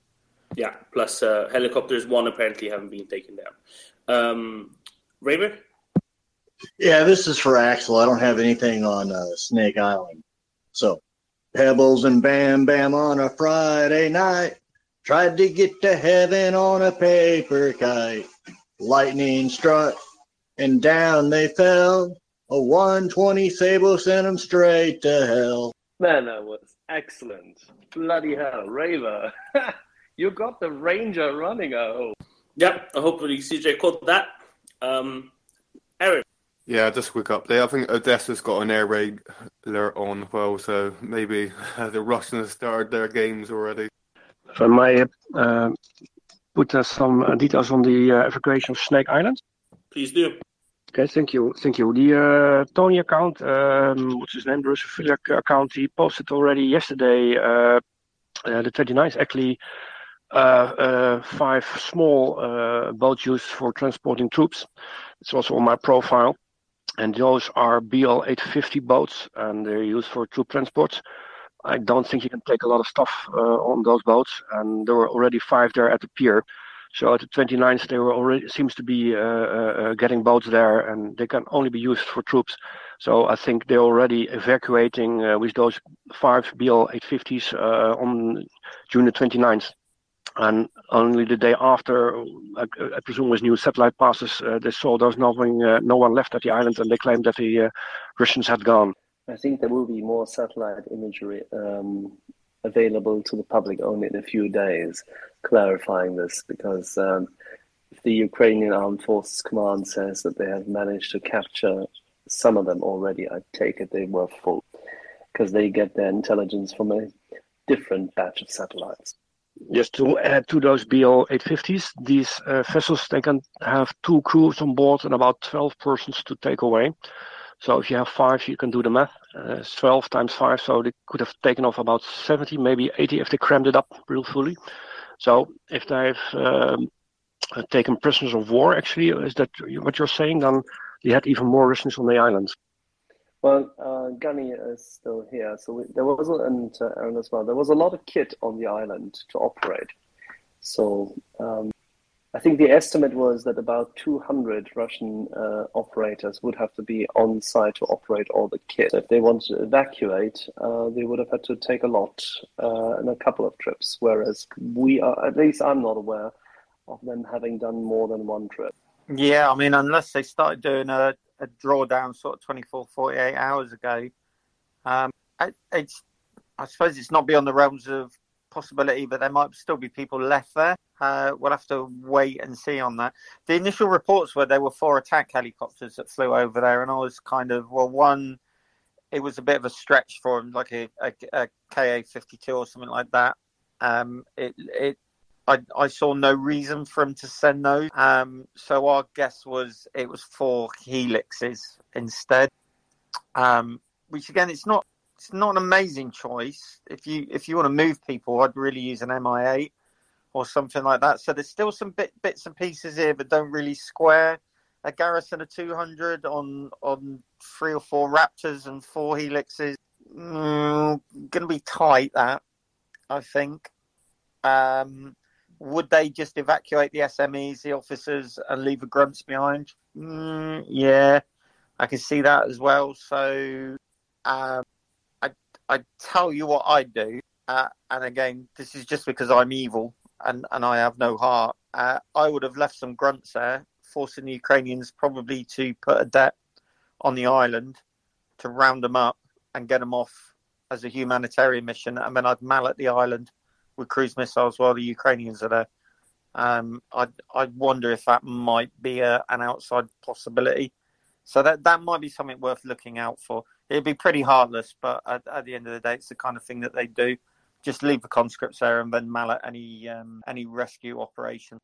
Yeah, plus uh, helicopters. One apparently haven't been taken down. Um, Raver. Yeah, this is for Axel. I don't have anything on uh, Snake Island. So, Pebbles and Bam Bam on a Friday night. Tried to get to heaven on a paper kite. Lightning struck and down they fell. A 120 Sable sent them straight to hell. Man, that was excellent. Bloody hell, Raver. you got the Ranger running, I hope. Yep, I hopefully CJ caught that. Um, Eric. Yeah, just a quick update. I think Odessa's got an air raid alert on well, so maybe the Russians started their games already. If I may uh, put uh, some uh, details on the uh, evacuation of Snake Island. Please do. Okay, thank you, thank you. The uh, Tony account, um, what's his name, Bruce Filiak account, he posted already yesterday, uh, uh, the 29th, actually, uh, uh, five small uh, boats used for transporting troops. It's also on my profile, and those are BL 850 boats, and they're used for troop transports. I don't think you can take a lot of stuff uh, on those boats, and there were already five there at the pier. So at the 29th, they were already seems to be uh, uh, getting boats there, and they can only be used for troops. So I think they're already evacuating uh, with those five BL 850s uh, on June the 29th. And only the day after, I, I presume with new satellite passes, uh, they saw there's nothing, uh, no one left at the island, and they claimed that the Russians had gone. I think there will be more satellite imagery um, available to the public only in a few days, clarifying this because um, if the Ukrainian Armed Forces Command says that they have managed to capture some of them already, I take it they were full because they get their intelligence from a different batch of satellites. Just to add to those BL 850s, these uh, vessels they can have two crews on board and about 12 persons to take away. So if you have five, you can do the math. Uh, it's 12 times five, so they could have taken off about 70, maybe 80 if they crammed it up real fully. So if they've um, taken prisoners of war, actually, is that what you're saying? Then they had even more Russians on the island. Well, uh, Gunny is still here, so we, there was and uh, Aaron as well. There was a lot of kit on the island to operate. So um, I think the estimate was that about 200 Russian uh, operators would have to be on site to operate all the kit. If they wanted to evacuate, uh, they would have had to take a lot uh, in a couple of trips. Whereas we are, at least I'm not aware of them having done more than one trip. Yeah, I mean, unless they started doing a, a drawdown sort of 24, 48 hours ago, um, I, it's, I suppose it's not beyond the realms of possibility that there might still be people left there. Uh, we'll have to wait and see on that. The initial reports were there were four attack helicopters that flew over there, and I was kind of well, one, it was a bit of a stretch for them, like a, a, a KA fifty two or something like that. Um, it it. I, I saw no reason for him to send those. Um, so our guess was it was four helixes instead. Um, which again, it's not it's not an amazing choice. If you if you want to move people, I'd really use an MI8 or something like that. So there's still some bit, bits and pieces here that don't really square. A garrison of 200 on on three or four Raptors and four Helixes, mm, going to be tight. That I think. Um, would they just evacuate the SMEs, the officers, and leave the grunts behind? Mm, yeah, I can see that as well. So, um, I tell you what I'd do, uh, and again, this is just because I'm evil and, and I have no heart. Uh, I would have left some grunts there, forcing the Ukrainians probably to put a det on the island to round them up and get them off as a humanitarian mission, and then I'd mallet the island with cruise missiles while the Ukrainians are there. Um, I I wonder if that might be a, an outside possibility. So that that might be something worth looking out for. It'd be pretty heartless, but at, at the end of the day, it's the kind of thing that they do just leave the conscripts there and then mallet any um, any rescue operation.